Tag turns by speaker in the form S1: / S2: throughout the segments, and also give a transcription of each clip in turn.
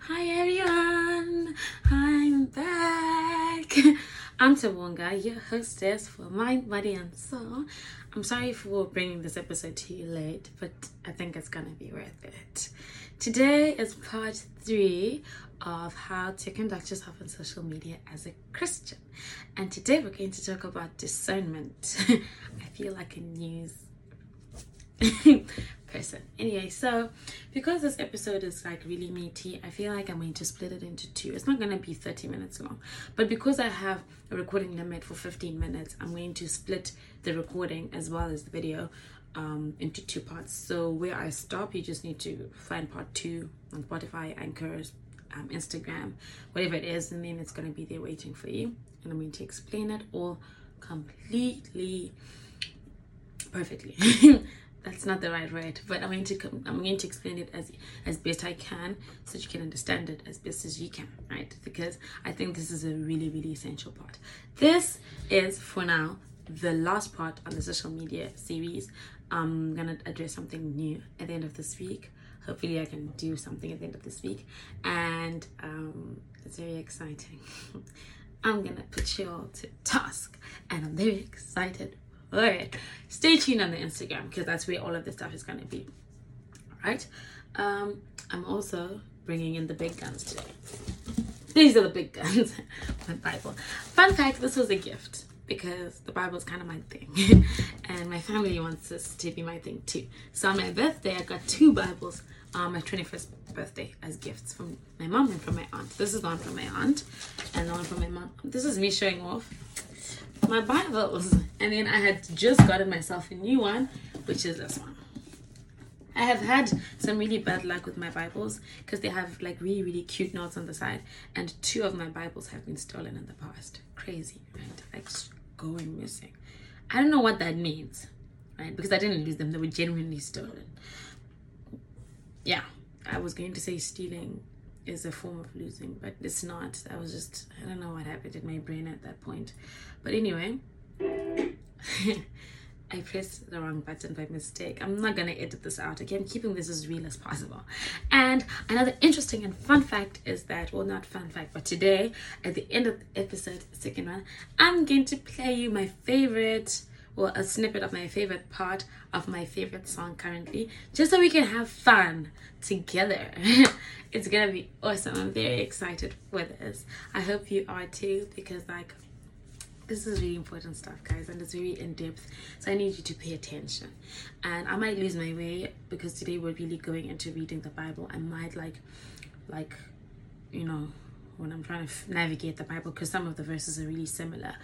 S1: Hi everyone, I'm back. I'm Tawonga, your hostess for Mind, Body and Soul. I'm sorry for bringing this episode to you late, but I think it's gonna be worth it. Today is part three of how to conduct yourself on social media as a Christian. And today we're going to talk about discernment. I feel like a news. Anyway, so because this episode is like really meaty, I feel like I'm going to split it into two. It's not going to be 30 minutes long, but because I have a recording limit for 15 minutes, I'm going to split the recording as well as the video um, into two parts. So where I stop, you just need to find part two on Spotify, Anchors, um, Instagram, whatever it is, and then it's going to be there waiting for you. And I'm going to explain it all completely perfectly. that's not the right word but i'm going to i'm going to explain it as as best i can so you can understand it as best as you can right? Because i think this is a really really essential part. This is for now the last part on the social media series. I'm gonna address something new at the end of this week. Hopefully i can do something at the end of this week. And um, it's very exciting. I'm gonna put you all to task. And i'm very excited all right stay tuned on the instagram because that's where all of this stuff is going to be. All right? Um i'm also bringing in the big guns today. These are the big guns. My bible. Fun fact this was a gift because the bible is kind of my thing. And my family wants this to be my thing too. So on my birthday i got two bibles on my 21st birthday as gifts from my mom and from my aunt this is one from my aunt and the one from my mom this is me showing off my Bibles. And then I had just gotten myself a new one, which is this one. I have had some really bad luck with my Bibles because they have like really, really cute notes on the side. And two of my Bibles have been stolen in the past. Crazy, right? Like going missing. I don't know what that means, right? Because I didn't lose them, they were genuinely stolen. Yeah, I was going to say stealing is a form of losing, but it's not. I was just, I don't know what happened in my brain at that point. But anyway, I pressed the wrong button by mistake. I'm not gonna edit this out. Okay, I'm keeping this as real as possible. And another interesting and fun fact is that, well, not fun fact, but today, at the end of the episode, second one, I'm going to play you my favorite well, a snippet of my favorite part of my favorite song currently, just so we can have fun together. it's gonna be awesome. I'm very excited for this. I hope you are too, because like this is really important stuff, guys, and it's very in depth. So I need you to pay attention. And I might lose my way because today we're really going into reading the Bible. I might like, like, you know, when I'm trying to navigate the Bible because some of the verses are really similar.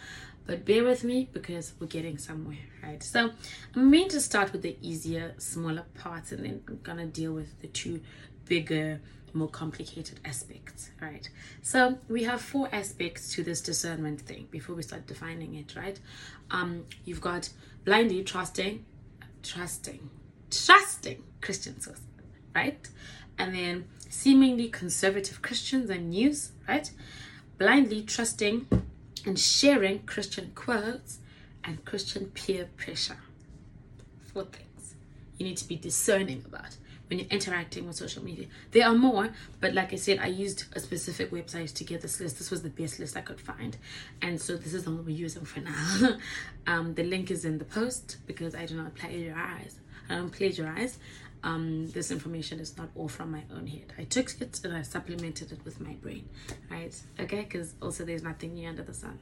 S1: But bear with me because we're getting somewhere, right? So I'm going to start with the easier, smaller parts and then I'm going to deal with the two bigger, more complicated aspects, right? So we have four aspects to this discernment thing before we start defining it, right? Um, you've got blindly trusting, trusting, trusting Christians, right? And then seemingly conservative Christians and news, right? Blindly trusting and sharing Christian quotes and Christian peer pressure. Four things you need to be discerning about when you're interacting with social media. There are more, but like I said, I used a specific website to get this list. This was the best list I could find, and so this is the one we're using for now. um, the link is in the post because I do not plagiarize. I don't plagiarize. Um, this information is not all from my own head. I took it and I supplemented it with my brain, right? Okay, because also there's nothing new under the sun.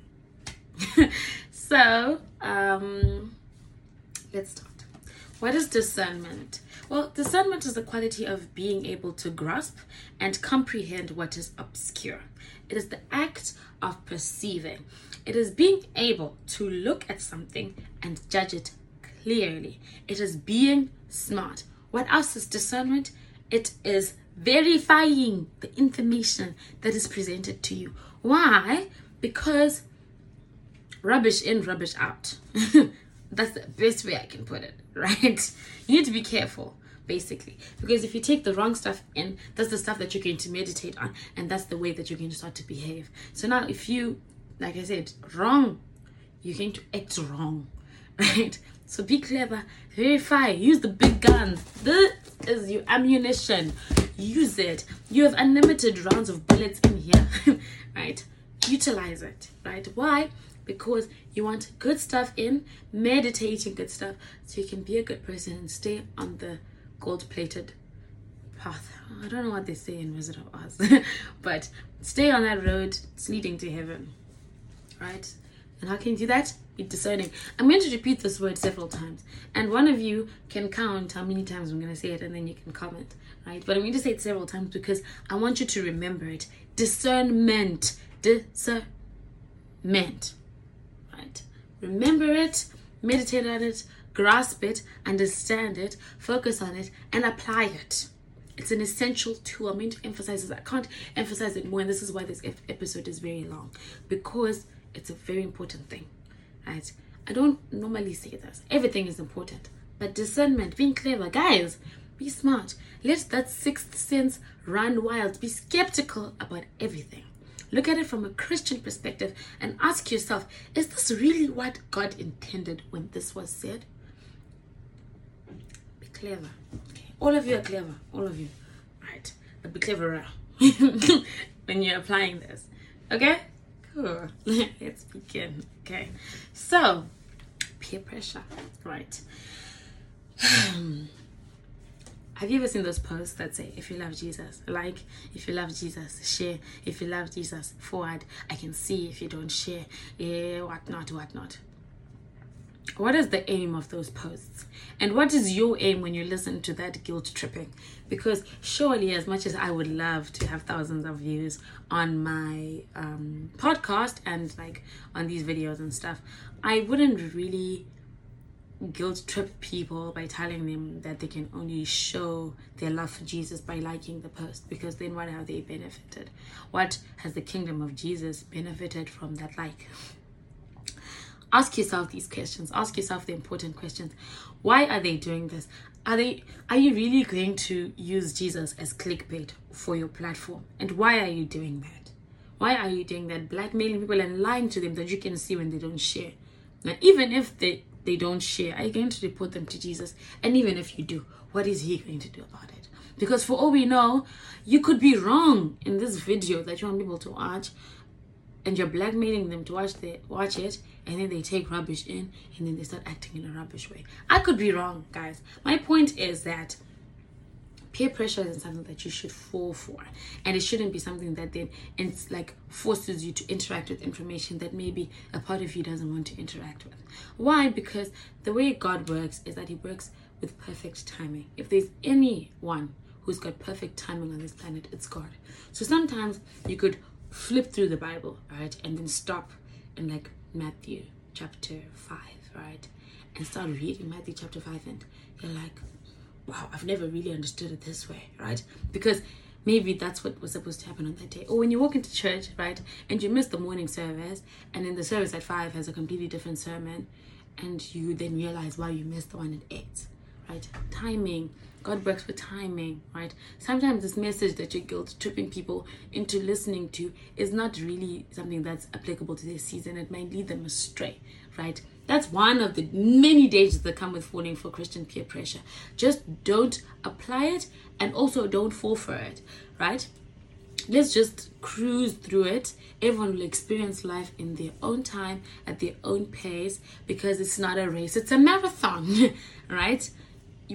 S1: so, um, let's start. What is discernment? Well, discernment is the quality of being able to grasp and comprehend what is obscure. It is the act of perceiving. It is being able to look at something and judge it clearly. It is being smart. What else is discernment? It is verifying the information that is presented to you. Why? Because rubbish in, rubbish out. That's the best way I can put it, right? You need to be careful, basically. Because if you take the wrong stuff in, that's the stuff that you're going to meditate on, and that's the way that you're going to start to behave. So now, if you, like I said, wrong, you're going to act wrong, right? So be clever, verify, use the big guns. This is your ammunition. use it. You have unlimited rounds of bullets in here, right? Utilize it, right? Why? Because you want good stuff in, meditating good stuff, so you can be a good person and stay on the gold plated path. I don't know what they say in Wizard of Oz, but stay on that road. It's leading to heaven, right? And how can you do that? Be discerning. I'm going to repeat this word several times, and one of you can count how many times I'm going to say it, and then you can comment, right? But I'm going to say it several times because I want you to remember it. Discernment. Discernment. Right? Remember it, meditate on it, grasp it, understand it, focus on it, and apply it. It's an essential tool. I'm going to emphasize this. I can't emphasize it more, and this is why this episode is very long because it's a very important thing. Right? I don't normally say this. Everything is important, but discernment, being clever, guys, be smart. Let that sixth sense run wild. Be skeptical about everything. Look at it from a Christian perspective and ask yourself is this really what God intended when this was said? Be clever. Okay. All of you are clever. All of you. Right. But be cleverer when you're applying this. Okay? Let's begin. Okay. So, peer pressure. Right. Have you ever seen those posts that say, if you love Jesus, like, if you love Jesus, share, if you love Jesus, forward, I can see if you don't share, yeah, whatnot, whatnot. What is the aim of those posts? And what is your aim when you listen to that guilt tripping? Because surely, as much as I would love to have thousands of views on my um, podcast and like on these videos and stuff, I wouldn't really guilt trip people by telling them that they can only show their love for Jesus by liking the post because then what have they benefited? What has the kingdom of Jesus benefited from that like? Ask yourself these questions. Ask yourself the important questions. Why are they doing this? Are they are you really going to use Jesus as clickbait for your platform? And why are you doing that? Why are you doing that? Blackmailing people and lying to them that you can see when they don't share. Now even if they they don't share, are you going to report them to Jesus? And even if you do, what is he going to do about it? Because for all we know, you could be wrong in this video that you want people to watch, and you're blackmailing them to watch the watch it, and then they take rubbish in, and then they start acting in a rubbish way. I could be wrong, guys. My point is that peer pressure isn't something that you should fall for and it shouldn't be something that then it's like forces you to interact with information that maybe a part of you doesn't want to interact with why because the way god works is that he works with perfect timing if there's anyone who's got perfect timing on this planet it's god so sometimes you could flip through the bible right and then stop in like matthew chapter 5 right and start reading matthew chapter 5 and you're like wow, I've never really understood it this way, right? Because maybe that's what was supposed to happen on that day. Or when you walk into church, right, and you miss the morning service, and then the service at five has a completely different sermon, and you then realize why you missed the one at eight, right? Timing. God works with timing, right? Sometimes this message that you're guilt tripping people into listening to is not really something that's applicable to their season. It might lead them astray, right? That's one of the many dangers that come with falling for Christian peer pressure. Just don't apply it and also don't fall for it, right? Let's just cruise through it. Everyone will experience life in their own time, at their own pace, because it's not a race, it's a marathon, right?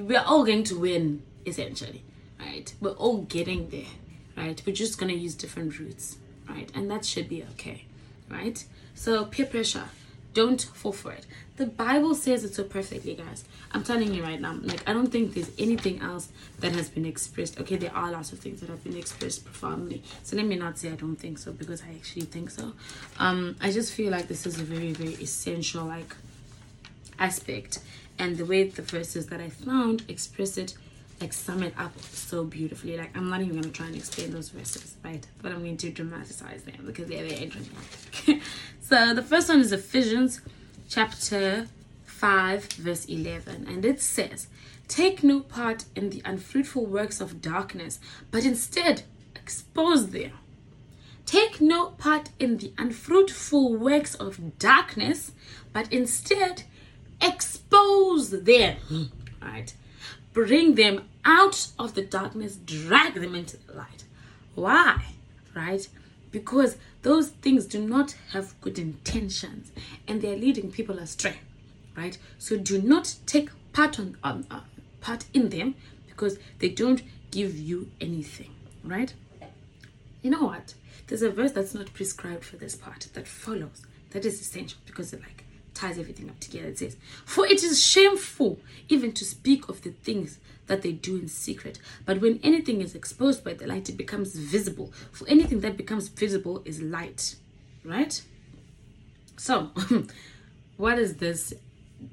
S1: We're all going to win, essentially, right? We're all getting there, right? We're just going to use different routes, right? And that should be okay, right? So, peer pressure don't fall for it. The Bible says it so perfectly, guys. I'm telling you right now. Like, I don't think there's anything else that has been expressed. Okay, there are lots of things that have been expressed profoundly. So let me not say I don't think so because I actually think so. Um, I just feel like this is a very, very essential like aspect, and the way the verses that I found express it like sum it up so beautifully. Like I'm not even gonna try and explain those verses, right? But I'm going to dramatize them because they're very dramatic. So the first one is Ephesians chapter 5, verse 11. And it says, Take no part in the unfruitful works of darkness, but instead expose them. Take no part in the unfruitful works of darkness, but instead expose them. Right? Bring them out of the darkness, drag them into the light. Why? Right? Because those things do not have good intentions and they're leading people astray. Right? So do not take part on, on uh, part in them because they don't give you anything. Right? You know what? There's a verse that's not prescribed for this part that follows. That is essential because it like ties everything up together. It says, For it is shameful even to speak of the things that they do in secret. But when anything is exposed by the light, it becomes visible. For anything that becomes visible is light. Right? So, what is this?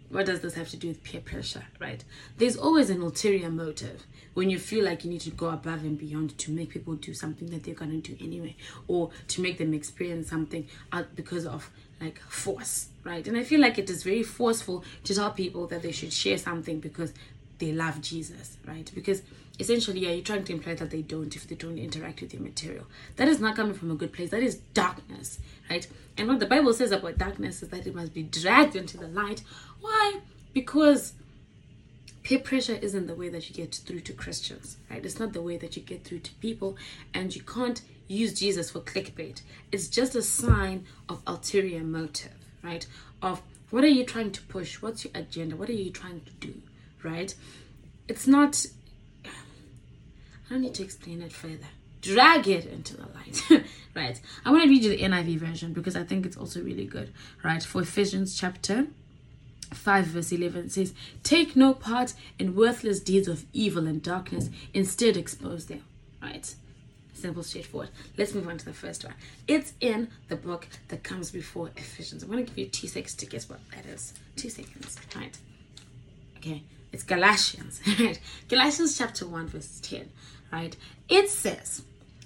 S1: What does this have to do with peer pressure, right? There's always an ulterior motive when you feel like you need to go above and beyond to make people do something that they're gonna do anyway, or to make them experience something out because of like force, right? And I feel like it is very forceful to tell people that they should share something because they love Jesus, right? Because essentially, yeah, you're trying to imply that they don't if they don't interact with your material. That is not coming from a good place. That is darkness, right? And what the Bible says about darkness is that it must be dragged into the light. Why? Because peer pressure isn't the way that you get through to Christians, right? It's not the way that you get through to people, and you can't use Jesus for clickbait. It's just a sign of ulterior motive, right? Of what are you trying to push? What's your agenda? What are you trying to do, right? It's not, I don't need to explain it further. Drag it into the light, right? I want to read you the NIV version because I think it's also really good, right? For Ephesians chapter 5 verse 11 says take no part in worthless deeds of evil and darkness instead expose them right simple, straightforward. Let's move on to the first one. It's in the book that comes before Ephesians. I'm going to give you two seconds to guess what that is. Two seconds, right? Okay, it's Galatians, right? Galatians chapter 1, verse 10, right? It says,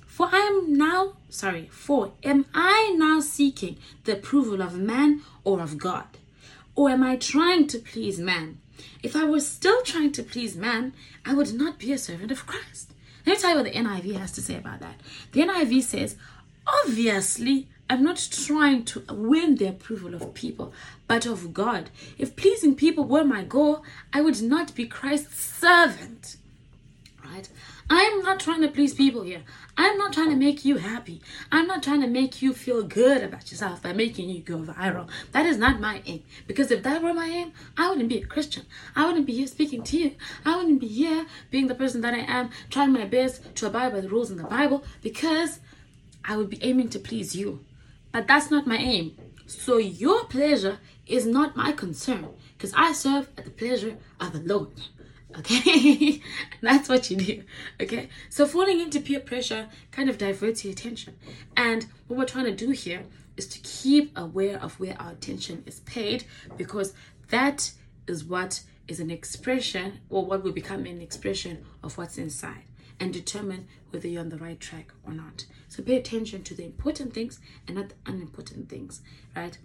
S1: For I am now, sorry, for am I now seeking the approval of man or of God? Or am I trying to please man? If I were still trying to please man, I would not be a servant of Christ. Let me tell you what the NIV has to say about that. The NIV says, obviously, I'm not trying to win the approval of people, but of God. If pleasing people were my goal, I would not be Christ's servant. Right? I'm not trying to please people here. I'm not trying to make you happy. I'm not trying to make you feel good about yourself by making you go viral. That is not my aim. Because if that were my aim, I wouldn't be a Christian. I wouldn't be here speaking to you. I wouldn't be here being the person that I am, trying my best to abide by the rules in the Bible because I would be aiming to please you. But that's not my aim. So your pleasure is not my concern because I serve at the pleasure of the Lord. Okay, that's what you do. Okay, so falling into peer pressure kind of diverts your attention, and what we're trying to do here is to keep aware of where our attention is paid because that is what is an expression or what will become an expression of what's inside and determine whether you're on the right track or not. So pay attention to the important things and not the unimportant things, right?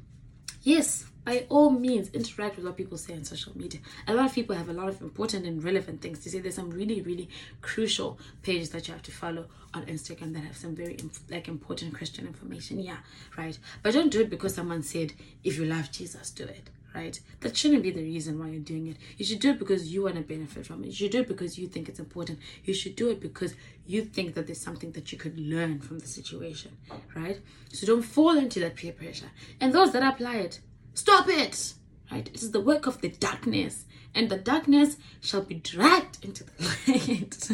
S1: Yes, by all means, interact with what people say on social media. A lot of people have a lot of important and relevant things to say. There's some really, really crucial pages that you have to follow on Instagram that have some very like important Christian information. Yeah, right. But don't do it because someone said, if you love Jesus, do it. Right? That shouldn't be the reason why you're doing it. You should do it because you want to benefit from it. You should do it because you think it's important. You should do it because you think that there's something that you could learn from the situation. Right? So don't fall into that peer pressure. And those that apply it, Stop it! Right? It is the work of the darkness, and the darkness shall be dragged into the light.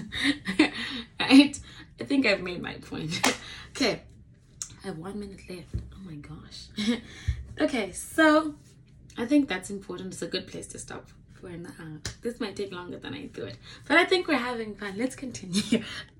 S1: right? I think I've made my point. okay, I have one minute left. Oh my gosh. okay, so I think that's important. It's a good place to stop for an hour. This might take longer than I thought, but I think we're having fun. Let's continue.